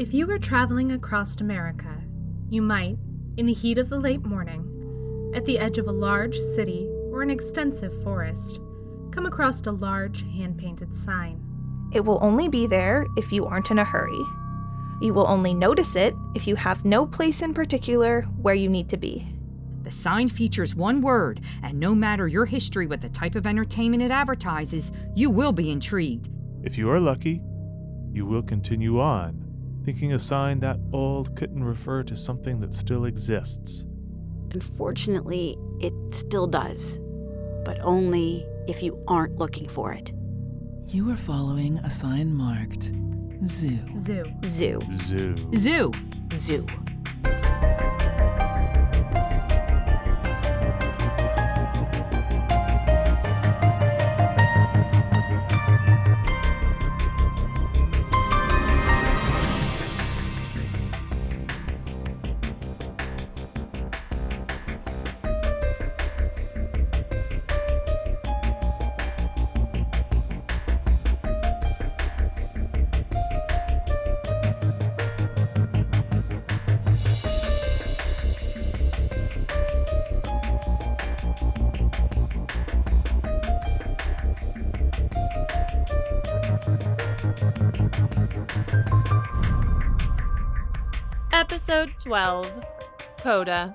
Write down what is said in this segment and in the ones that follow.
If you were traveling across America, you might, in the heat of the late morning, at the edge of a large city or an extensive forest, come across a large hand painted sign. It will only be there if you aren't in a hurry. You will only notice it if you have no place in particular where you need to be. The sign features one word, and no matter your history with the type of entertainment it advertises, you will be intrigued. If you are lucky, you will continue on, thinking a sign that old couldn't refer to something that still exists. Unfortunately, it still does, but only if you aren't looking for it. You are following a sign marked Zoo. Zoo. Zoo. Zoo. Zoo. Zoo. 12 Coda.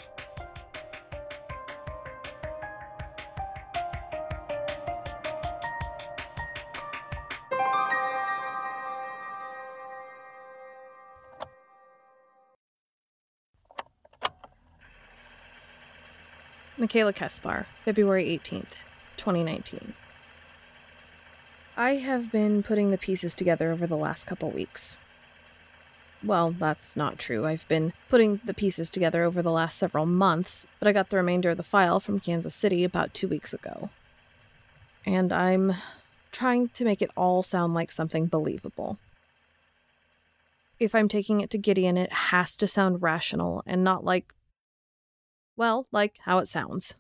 McKayla Kespar, February 18th, 2019. I have been putting the pieces together over the last couple weeks. Well, that's not true. I've been putting the pieces together over the last several months, but I got the remainder of the file from Kansas City about two weeks ago. And I'm trying to make it all sound like something believable. If I'm taking it to Gideon, it has to sound rational and not like, well, like how it sounds.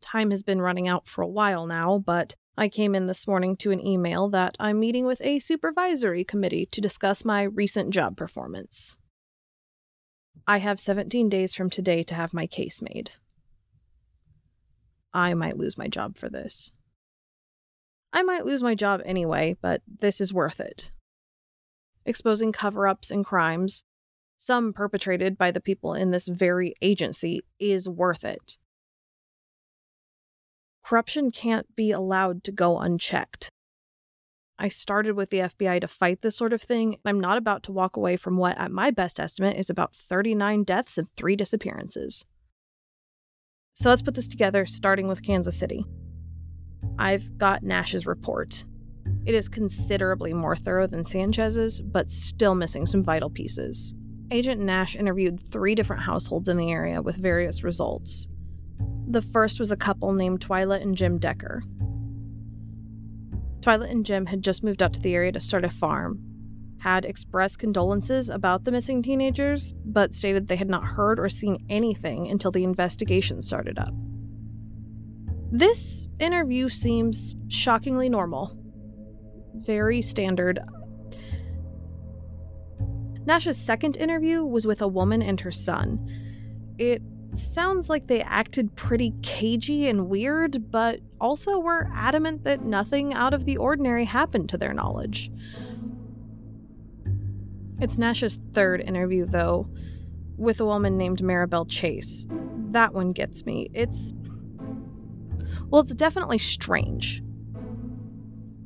Time has been running out for a while now, but I came in this morning to an email that I'm meeting with a supervisory committee to discuss my recent job performance. I have 17 days from today to have my case made. I might lose my job for this. I might lose my job anyway, but this is worth it. Exposing cover ups and crimes, some perpetrated by the people in this very agency, is worth it. Corruption can't be allowed to go unchecked. I started with the FBI to fight this sort of thing. I'm not about to walk away from what, at my best estimate, is about 39 deaths and three disappearances. So let's put this together, starting with Kansas City. I've got Nash's report. It is considerably more thorough than Sanchez's, but still missing some vital pieces. Agent Nash interviewed three different households in the area with various results. The first was a couple named Twyla and Jim Decker. Twyla and Jim had just moved out to the area to start a farm, had expressed condolences about the missing teenagers, but stated they had not heard or seen anything until the investigation started up. This interview seems shockingly normal. Very standard. Nash's second interview was with a woman and her son. It sounds like they acted pretty cagey and weird, but also were adamant that nothing out of the ordinary happened to their knowledge. It's Nash's third interview, though, with a woman named Maribel Chase. That one gets me. It's. Well, it's definitely strange.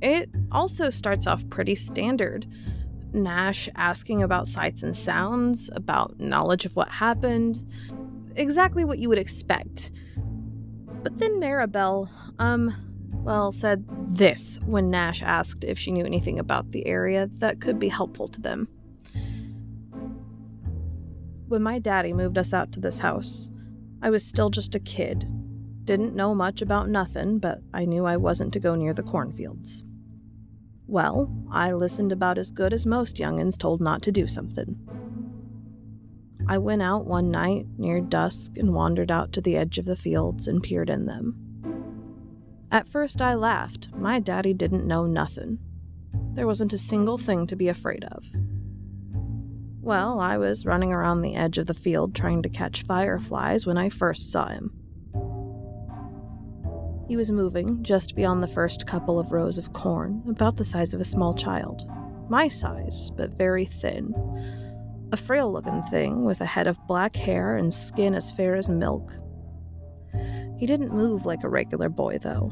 It also starts off pretty standard. Nash asking about sights and sounds, about knowledge of what happened, exactly what you would expect. But then Maribel, um, well, said this when Nash asked if she knew anything about the area that could be helpful to them. When my daddy moved us out to this house, I was still just a kid. Didn't know much about nothing, but I knew I wasn't to go near the cornfields. Well, I listened about as good as most youngins told not to do something. I went out one night near dusk and wandered out to the edge of the fields and peered in them. At first, I laughed. My daddy didn't know nothin'. There wasn't a single thing to be afraid of. Well, I was running around the edge of the field trying to catch fireflies when I first saw him. He was moving just beyond the first couple of rows of corn, about the size of a small child. My size, but very thin. A frail looking thing with a head of black hair and skin as fair as milk. He didn't move like a regular boy, though.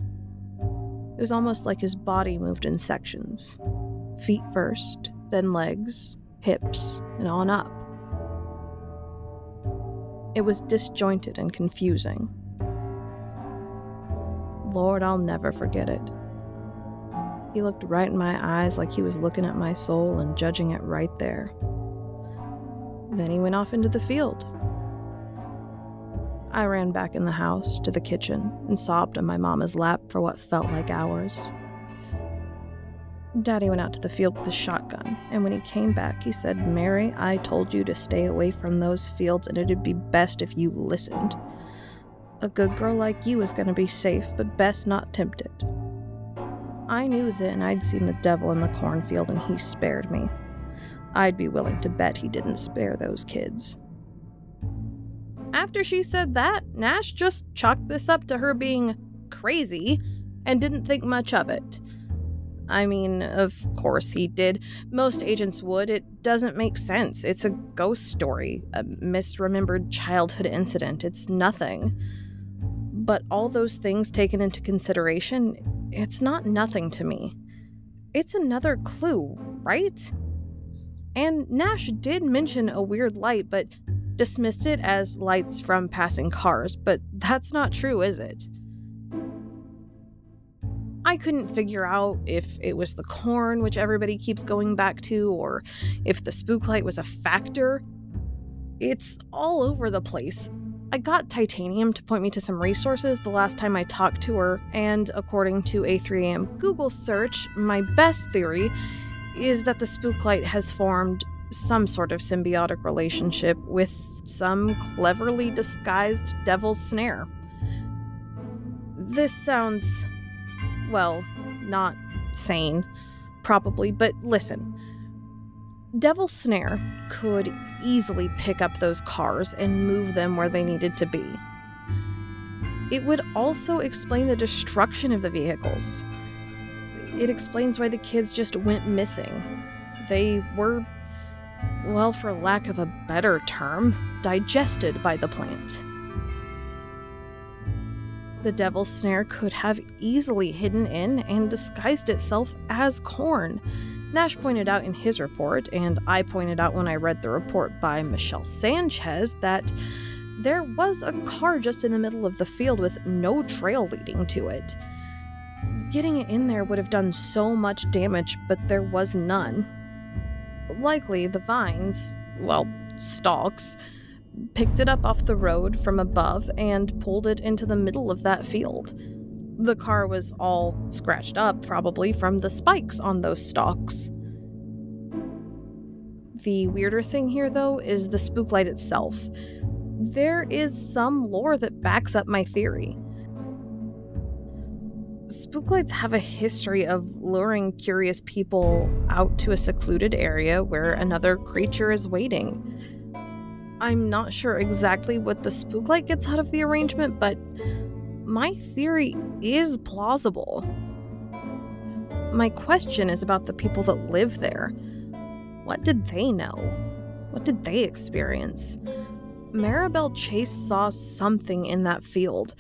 It was almost like his body moved in sections feet first, then legs, hips, and on up. It was disjointed and confusing. Lord, I'll never forget it. He looked right in my eyes like he was looking at my soul and judging it right there. Then he went off into the field. I ran back in the house to the kitchen and sobbed on my mama's lap for what felt like hours. Daddy went out to the field with a shotgun, and when he came back, he said, Mary, I told you to stay away from those fields, and it'd be best if you listened. A good girl like you is going to be safe, but best not tempted. I knew then I'd seen the devil in the cornfield, and he spared me. I'd be willing to bet he didn't spare those kids. After she said that, Nash just chalked this up to her being crazy and didn't think much of it. I mean, of course he did. Most agents would. It doesn't make sense. It's a ghost story, a misremembered childhood incident. It's nothing. But all those things taken into consideration, it's not nothing to me. It's another clue, right? And Nash did mention a weird light, but dismissed it as lights from passing cars. But that's not true, is it? I couldn't figure out if it was the corn, which everybody keeps going back to, or if the spook light was a factor. It's all over the place. I got Titanium to point me to some resources the last time I talked to her, and according to a 3am Google search, my best theory is that the spooklight has formed some sort of symbiotic relationship with some cleverly disguised devil's snare. This sounds well, not sane, probably, but listen. Devil Snare could easily pick up those cars and move them where they needed to be. It would also explain the destruction of the vehicles. It explains why the kids just went missing. They were, well, for lack of a better term, digested by the plant. The devil's snare could have easily hidden in and disguised itself as corn. Nash pointed out in his report, and I pointed out when I read the report by Michelle Sanchez, that there was a car just in the middle of the field with no trail leading to it. Getting it in there would have done so much damage, but there was none. Likely the vines, well, stalks, picked it up off the road from above and pulled it into the middle of that field. The car was all scratched up, probably from the spikes on those stalks. The weirder thing here, though, is the spook light itself. There is some lore that backs up my theory. Spooklights have a history of luring curious people out to a secluded area where another creature is waiting. I'm not sure exactly what the spooklight gets out of the arrangement, but my theory is plausible. My question is about the people that live there. What did they know? What did they experience? Maribel Chase saw something in that field.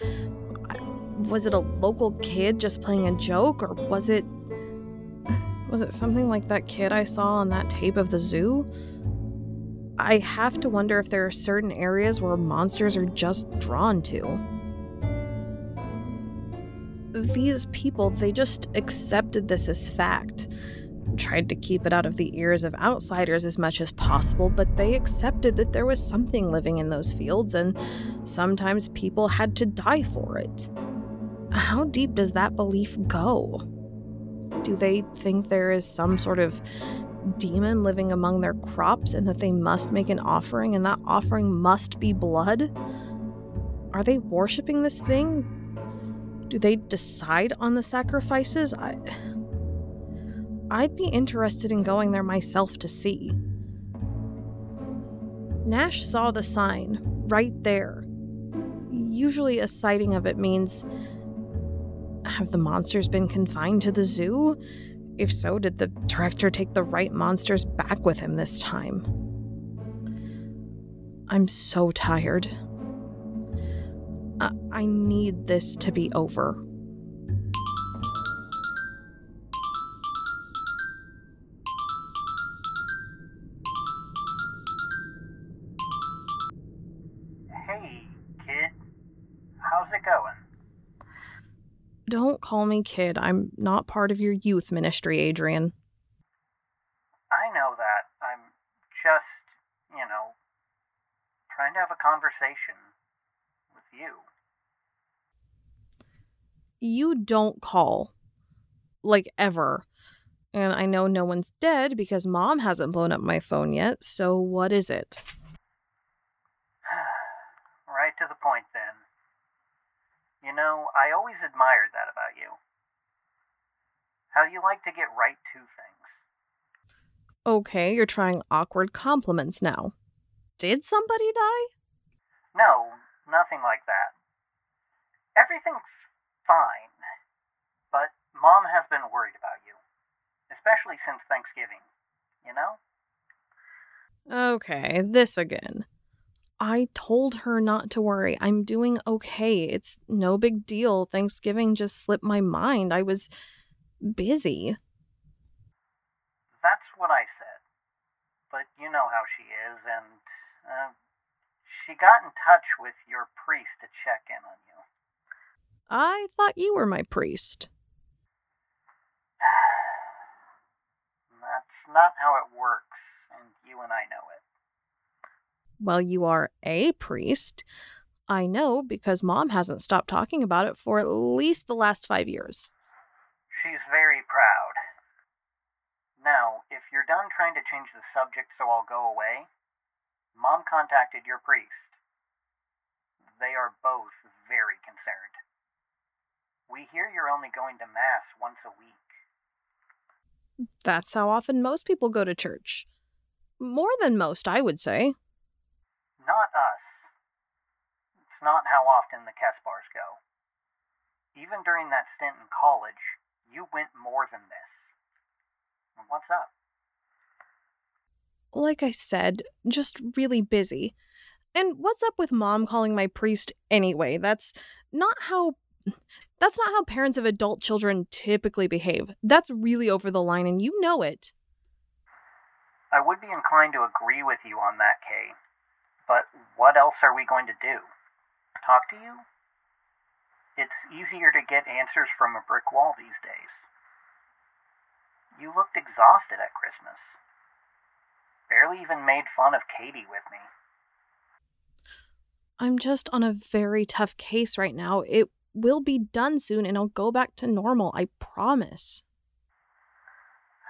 Was it a local kid just playing a joke, or was it. Was it something like that kid I saw on that tape of the zoo? I have to wonder if there are certain areas where monsters are just drawn to. These people, they just accepted this as fact. Tried to keep it out of the ears of outsiders as much as possible, but they accepted that there was something living in those fields, and sometimes people had to die for it. How deep does that belief go? Do they think there is some sort of demon living among their crops and that they must make an offering and that offering must be blood? Are they worshiping this thing? Do they decide on the sacrifices? I I'd be interested in going there myself to see. Nash saw the sign right there. Usually, a sighting of it means have the monsters been confined to the zoo? If so, did the director take the right monsters back with him this time? I'm so tired. I, I need this to be over. Call me kid. I'm not part of your youth ministry, Adrian. I know that. I'm just, you know, trying to have a conversation with you. You don't call. Like, ever. And I know no one's dead because mom hasn't blown up my phone yet, so what is it? right to the point. You know, I always admired that about you. How you like to get right to things. Okay, you're trying awkward compliments now. Did somebody die? No, nothing like that. Everything's fine. But Mom has been worried about you. Especially since Thanksgiving. You know? Okay, this again. I told her not to worry. I'm doing okay. It's no big deal. Thanksgiving just slipped my mind. I was busy. That's what I said. But you know how she is, and uh, she got in touch with your priest to check in on you. I thought you were my priest. That's not how it works, and you and I know it. Well, you are a priest. I know because mom hasn't stopped talking about it for at least the last five years. She's very proud. Now, if you're done trying to change the subject so I'll go away, Mom contacted your priest. They are both very concerned. We hear you're only going to Mass once a week. That's how often most people go to church. More than most, I would say. Not us. It's not how often the Kespars go. Even during that stint in college, you went more than this. What's up? Like I said, just really busy. And what's up with mom calling my priest anyway? That's not how that's not how parents of adult children typically behave. That's really over the line and you know it. I would be inclined to agree with you on that, Kay. What else are we going to do? Talk to you? It's easier to get answers from a brick wall these days. You looked exhausted at Christmas. Barely even made fun of Katie with me. I'm just on a very tough case right now. It will be done soon and I'll go back to normal, I promise.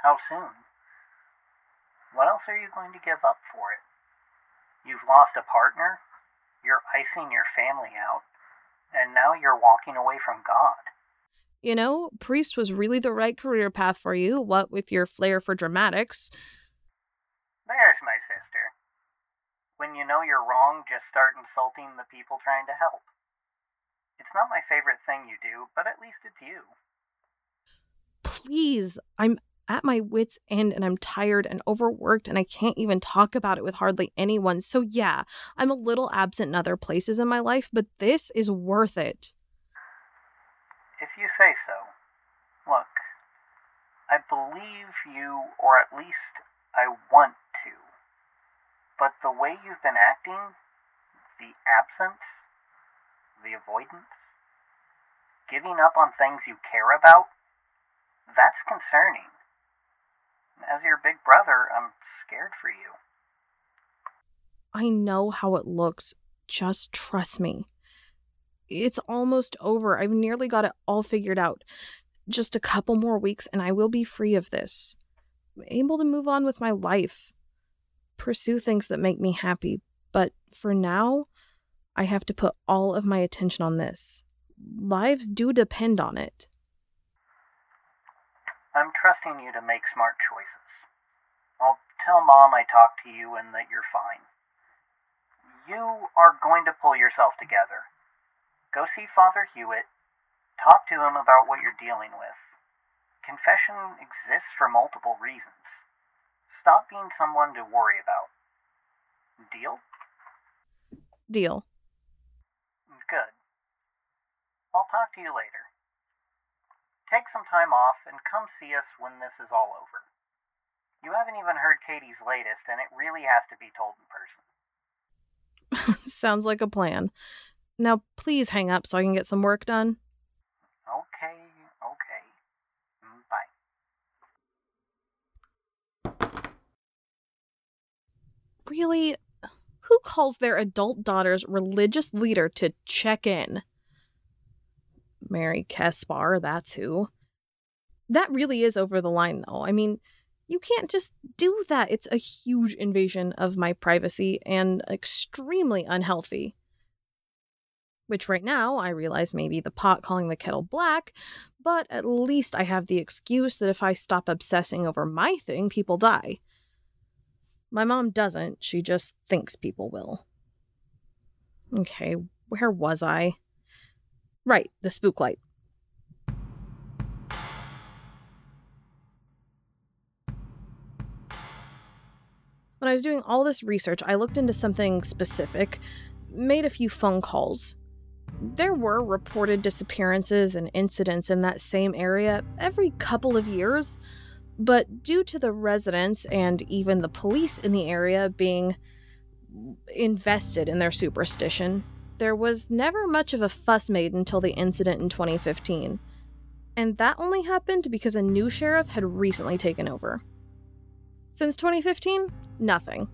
How soon? What else are you going to give up for it? You've lost a partner, you're icing your family out, and now you're walking away from God. You know, priest was really the right career path for you, what with your flair for dramatics. There's my sister. When you know you're wrong, just start insulting the people trying to help. It's not my favorite thing you do, but at least it's you. Please, I'm at my wits' end and I'm tired and overworked and I can't even talk about it with hardly anyone. So, yeah, I'm a little absent in other places in my life, but this is worth it. If you say so. Look, I believe you, or at least I want to. But the way you've been acting, the absence, the avoidance, giving up on things you care about, that's concerning. As your big brother, I'm scared for you. I know how it looks. Just trust me. It's almost over. I've nearly got it all figured out. Just a couple more weeks and I will be free of this. Able to move on with my life. Pursue things that make me happy. But for now, I have to put all of my attention on this. Lives do depend on it. I'm trusting you to make smart choices. I'll tell Mom I talked to you and that you're fine. You are going to pull yourself together. Go see Father Hewitt. Talk to him about what you're dealing with. Confession exists for multiple reasons. Stop being someone to worry about. Deal? Deal. Good. I'll talk to you later. Take some time off and come see us when this is all over. You haven't even heard Katie's latest, and it really has to be told in person. Sounds like a plan. Now, please hang up so I can get some work done. Okay, okay. Mm, Bye. Really? Who calls their adult daughter's religious leader to check in? Mary Kespar, that's who. That really is over the line, though. I mean, you can't just do that. It's a huge invasion of my privacy and extremely unhealthy. Which, right now, I realize may be the pot calling the kettle black, but at least I have the excuse that if I stop obsessing over my thing, people die. My mom doesn't, she just thinks people will. Okay, where was I? Right, the spook light. When I was doing all this research, I looked into something specific, made a few phone calls. There were reported disappearances and incidents in that same area every couple of years, but due to the residents and even the police in the area being invested in their superstition, there was never much of a fuss made until the incident in 2015. And that only happened because a new sheriff had recently taken over. Since 2015, nothing.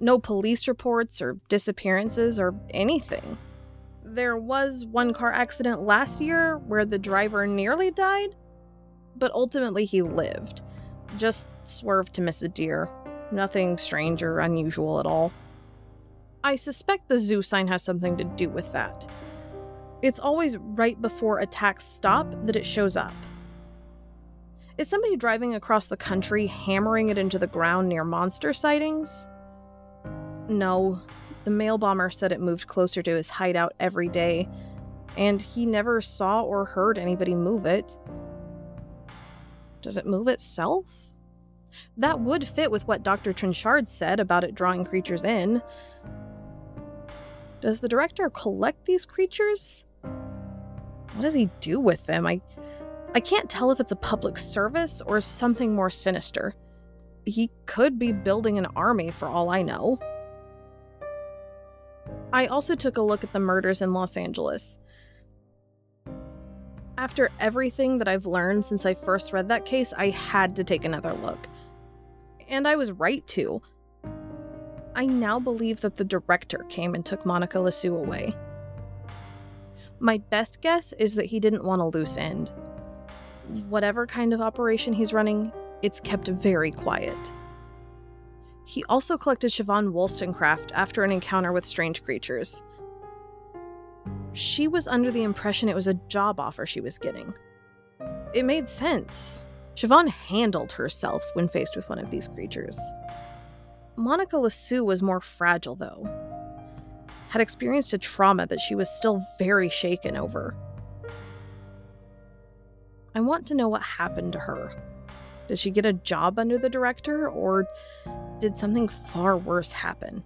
No police reports or disappearances or anything. There was one car accident last year where the driver nearly died, but ultimately he lived. Just swerved to miss a deer. Nothing strange or unusual at all. I suspect the zoo sign has something to do with that. It's always right before attacks stop that it shows up. Is somebody driving across the country hammering it into the ground near monster sightings? No. The mail bomber said it moved closer to his hideout every day, and he never saw or heard anybody move it. Does it move itself? That would fit with what Dr. Trenchard said about it drawing creatures in. Does the director collect these creatures? What does he do with them? I I can't tell if it's a public service or something more sinister. He could be building an army for all I know. I also took a look at the murders in Los Angeles. After everything that I've learned since I first read that case, I had to take another look. And I was right to. I now believe that the director came and took Monica Lassou away. My best guess is that he didn't want a loose end. Whatever kind of operation he's running, it's kept very quiet. He also collected Siobhan Wollstonecraft after an encounter with strange creatures. She was under the impression it was a job offer she was getting. It made sense. Siobhan handled herself when faced with one of these creatures. Monica Lassou was more fragile, though. Had experienced a trauma that she was still very shaken over. I want to know what happened to her. Did she get a job under the director, or did something far worse happen?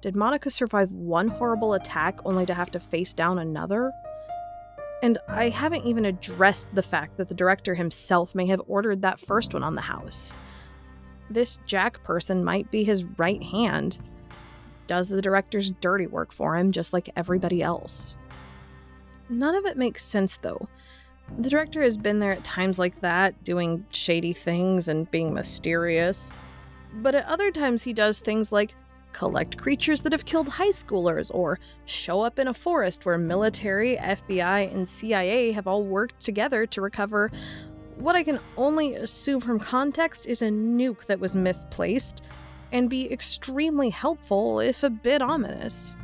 Did Monica survive one horrible attack only to have to face down another? And I haven't even addressed the fact that the director himself may have ordered that first one on the house. This Jack person might be his right hand, does the director's dirty work for him just like everybody else. None of it makes sense though. The director has been there at times like that, doing shady things and being mysterious. But at other times, he does things like collect creatures that have killed high schoolers or show up in a forest where military, FBI, and CIA have all worked together to recover what I can only assume from context is a nuke that was misplaced and be extremely helpful, if a bit ominous.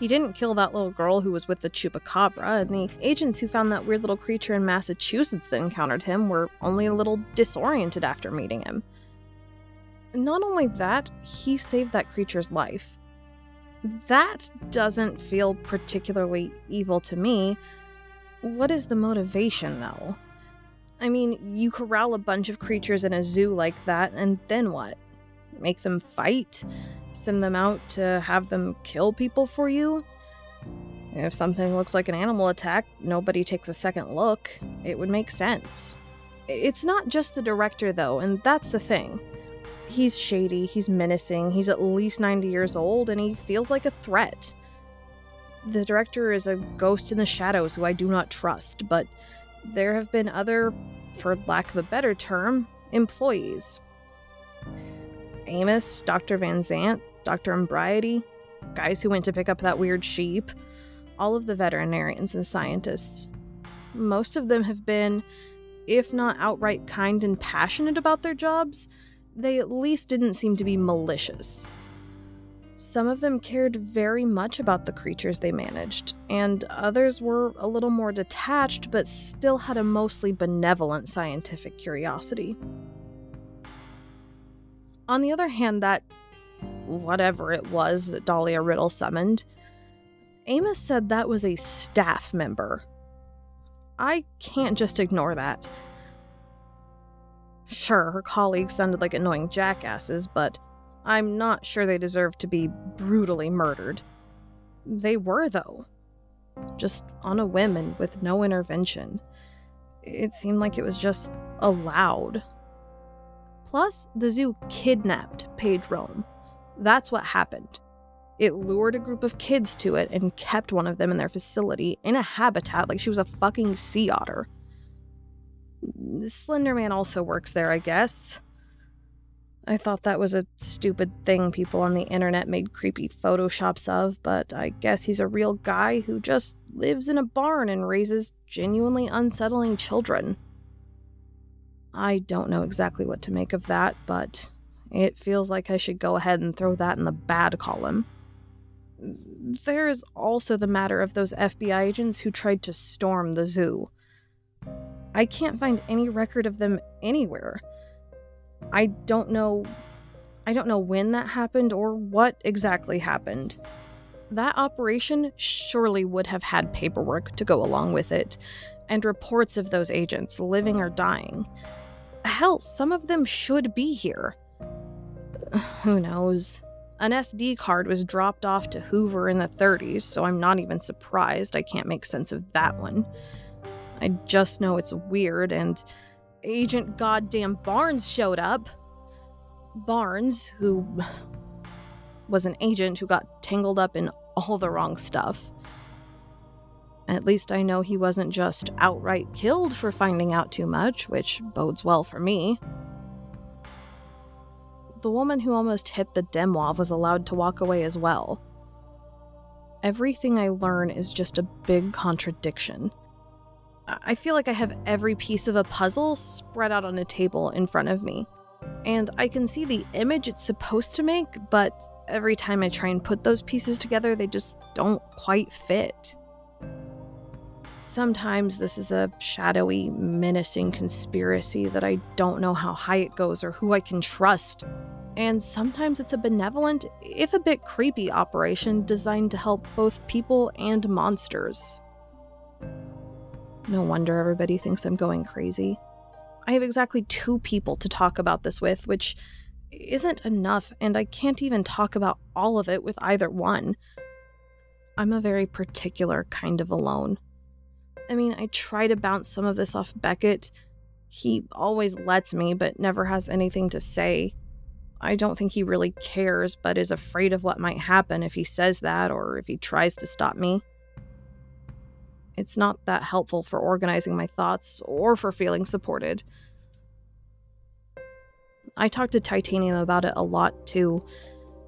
He didn't kill that little girl who was with the chupacabra, and the agents who found that weird little creature in Massachusetts that encountered him were only a little disoriented after meeting him. Not only that, he saved that creature's life. That doesn't feel particularly evil to me. What is the motivation, though? I mean, you corral a bunch of creatures in a zoo like that, and then what? Make them fight? Send them out to have them kill people for you? If something looks like an animal attack, nobody takes a second look. It would make sense. It's not just the director, though, and that's the thing. He's shady, he's menacing, he's at least 90 years old, and he feels like a threat. The director is a ghost in the shadows who I do not trust, but there have been other, for lack of a better term, employees. Amos, Dr. Van Zant, Dr. Umbriety, guys who went to pick up that weird sheep, all of the veterinarians and scientists. Most of them have been, if not outright kind and passionate about their jobs, they at least didn't seem to be malicious. Some of them cared very much about the creatures they managed, and others were a little more detached but still had a mostly benevolent scientific curiosity. On the other hand, that whatever it was that Dahlia Riddle summoned, Amos said that was a staff member. I can't just ignore that. Sure, her colleagues sounded like annoying jackasses, but I'm not sure they deserve to be brutally murdered. They were, though. Just on a whim and with no intervention. It seemed like it was just allowed. Plus, the zoo kidnapped Paige Rome. That's what happened. It lured a group of kids to it and kept one of them in their facility in a habitat like she was a fucking sea otter. Slenderman also works there, I guess. I thought that was a stupid thing people on the internet made creepy photoshops of, but I guess he's a real guy who just lives in a barn and raises genuinely unsettling children. I don't know exactly what to make of that, but it feels like I should go ahead and throw that in the bad column. There is also the matter of those FBI agents who tried to storm the zoo. I can't find any record of them anywhere. I don't know I don't know when that happened or what exactly happened. That operation surely would have had paperwork to go along with it, and reports of those agents, living or dying. Hell, some of them should be here. Who knows? An SD card was dropped off to Hoover in the 30s, so I'm not even surprised I can't make sense of that one. I just know it's weird, and Agent Goddamn Barnes showed up. Barnes, who was an agent who got tangled up in all the wrong stuff. At least I know he wasn't just outright killed for finding out too much, which bodes well for me. The woman who almost hit the Demois was allowed to walk away as well. Everything I learn is just a big contradiction. I feel like I have every piece of a puzzle spread out on a table in front of me. And I can see the image it's supposed to make, but every time I try and put those pieces together, they just don't quite fit. Sometimes this is a shadowy, menacing conspiracy that I don't know how high it goes or who I can trust. And sometimes it's a benevolent, if a bit creepy, operation designed to help both people and monsters. No wonder everybody thinks I'm going crazy. I have exactly two people to talk about this with, which isn't enough, and I can't even talk about all of it with either one. I'm a very particular kind of alone. I mean, I try to bounce some of this off Beckett. He always lets me, but never has anything to say. I don't think he really cares, but is afraid of what might happen if he says that or if he tries to stop me. It's not that helpful for organizing my thoughts or for feeling supported. I talked to Titanium about it a lot too.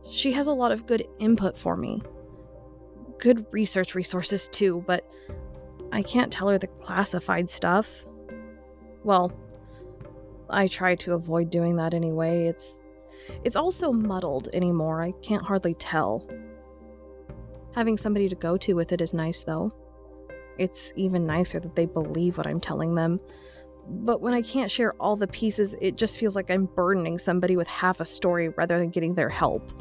She has a lot of good input for me. Good research resources too, but I can't tell her the classified stuff. Well, I try to avoid doing that anyway. It's it's also muddled anymore. I can't hardly tell. Having somebody to go to with it is nice, though. It's even nicer that they believe what I'm telling them. But when I can't share all the pieces, it just feels like I'm burdening somebody with half a story rather than getting their help.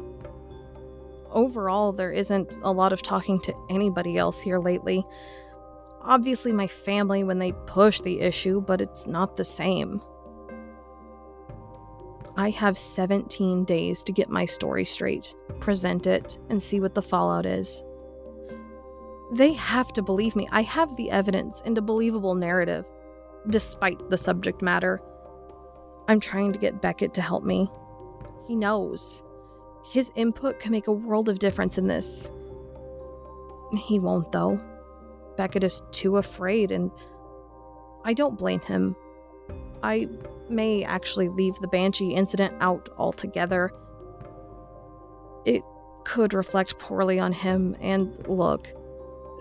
Overall, there isn't a lot of talking to anybody else here lately. Obviously, my family when they push the issue, but it's not the same. I have 17 days to get my story straight, present it, and see what the fallout is. They have to believe me. I have the evidence and a believable narrative, despite the subject matter. I'm trying to get Beckett to help me. He knows. His input can make a world of difference in this. He won't, though. Beckett is too afraid, and I don't blame him. I may actually leave the Banshee incident out altogether. It could reflect poorly on him, and look,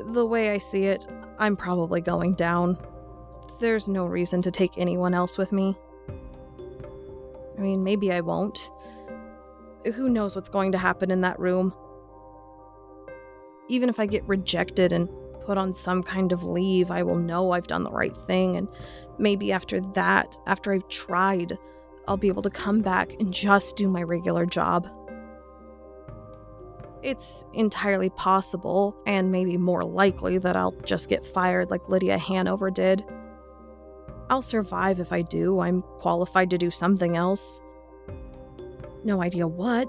the way I see it, I'm probably going down. There's no reason to take anyone else with me. I mean, maybe I won't. Who knows what's going to happen in that room? Even if I get rejected and put on some kind of leave, I will know I've done the right thing, and maybe after that, after I've tried, I'll be able to come back and just do my regular job. It's entirely possible, and maybe more likely, that I'll just get fired like Lydia Hanover did. I'll survive if I do. I'm qualified to do something else. No idea what.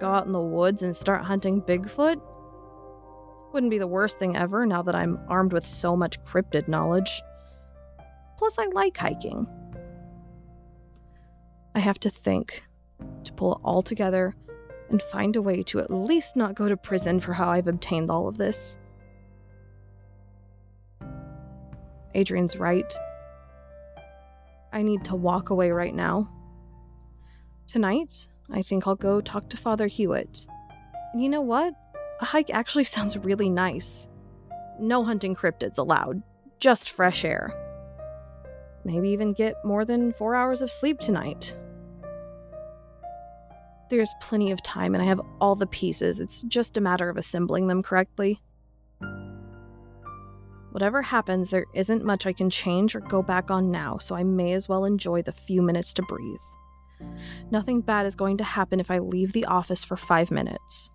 Go out in the woods and start hunting Bigfoot? Wouldn't be the worst thing ever now that I'm armed with so much cryptid knowledge. Plus, I like hiking. I have to think, to pull it all together, and find a way to at least not go to prison for how I've obtained all of this. Adrian's right. I need to walk away right now. Tonight, I think I'll go talk to Father Hewitt. You know what? A hike actually sounds really nice. No hunting cryptids allowed, just fresh air. Maybe even get more than four hours of sleep tonight. There's plenty of time and I have all the pieces, it's just a matter of assembling them correctly. Whatever happens, there isn't much I can change or go back on now, so I may as well enjoy the few minutes to breathe. Nothing bad is going to happen if I leave the office for five minutes.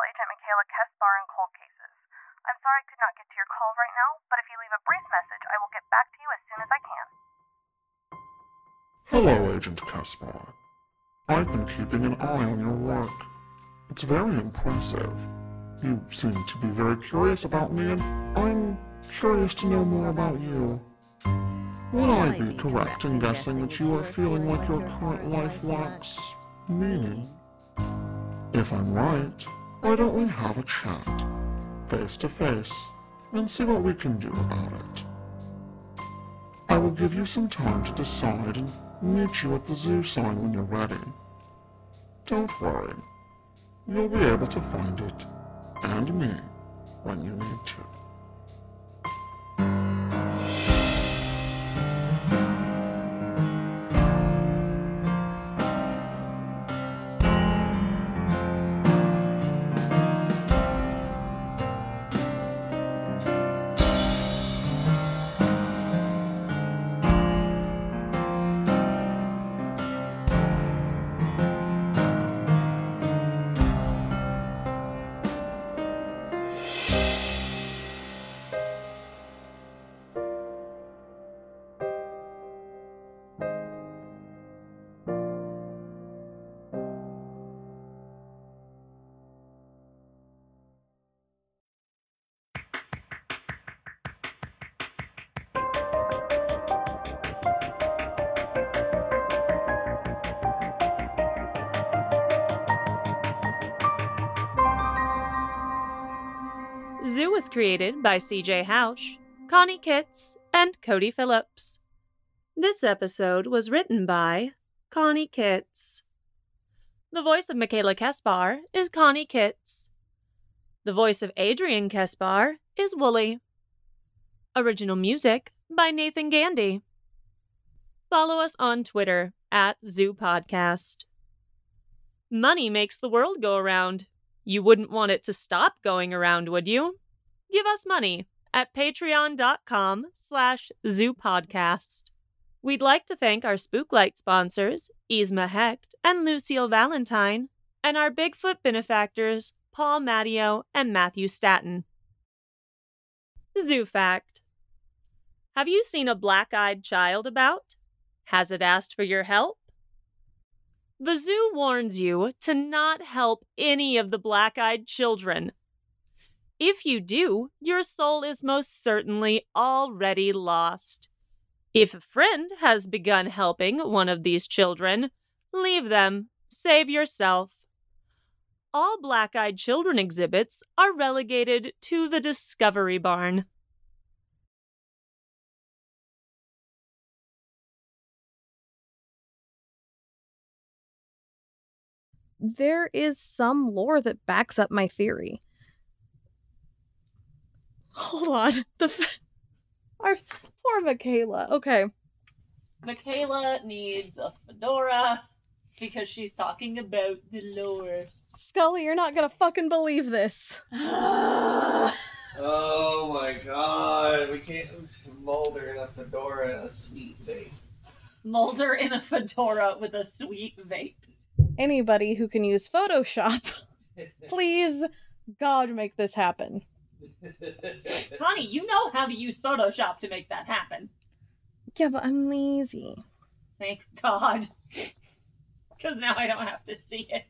Special Agent McKayla Kespar in cold cases. I'm sorry I could not get to your call right now, but if you leave a brief message, I will get back to you as soon as I can. Hello, Agent Kespar. I've been keeping an eye on your work. It's very impressive. You seem to be very curious about me, and I'm curious to know more about you. Would I be correct in guessing that you are feeling like your current life lacks meaning? If I'm right, why don't we have a chat, face to face, and see what we can do about it? I will give you some time to decide and meet you at the zoo sign when you're ready. Don't worry, you'll be able to find it, and me, when you need to. Created by CJ Housh, Coni Kitts, and Codi Phillips. This episode was written by Coni Kitts. The voice of McKayla Kespar is Coni Kitts. The voice of Adrian Kespar is Wooly. Original music by Nathan Gandy. Follow us on Twitter at Zoo Podcast. Money makes the world go around. You wouldn't want it to stop going around, would you? Give us money at patreon.com slash zoopodcast. We'd like to thank our Spooklight sponsors, Yzma Hecht and Lucille Valentine, and our Bigfoot benefactors, Paul Matteo and Matthew Staton. Zoo Fact Have you seen a black eyed child about? Has it asked for your help? The zoo warns you to not help any of the black eyed children. If you do, your soul is most certainly already lost. If a friend has begun helping one of these children, leave them, save yourself. All black eyed children exhibits are relegated to the Discovery Barn. There is some lore that backs up my theory. Hold on. The f- our poor McKayla. Okay. McKayla needs a fedora because she's talking about the lore. Scully, you're not gonna fucking believe this. Oh my god, we can't Mulder in a fedora and a sweet vape. Mulder in a fedora with a sweet vape. Anybody who can use Photoshop, please, God, make this happen. Coni, you know how to use Photoshop to make that happen. Yeah, but I'm lazy. Thank God. Because now I don't have to see it.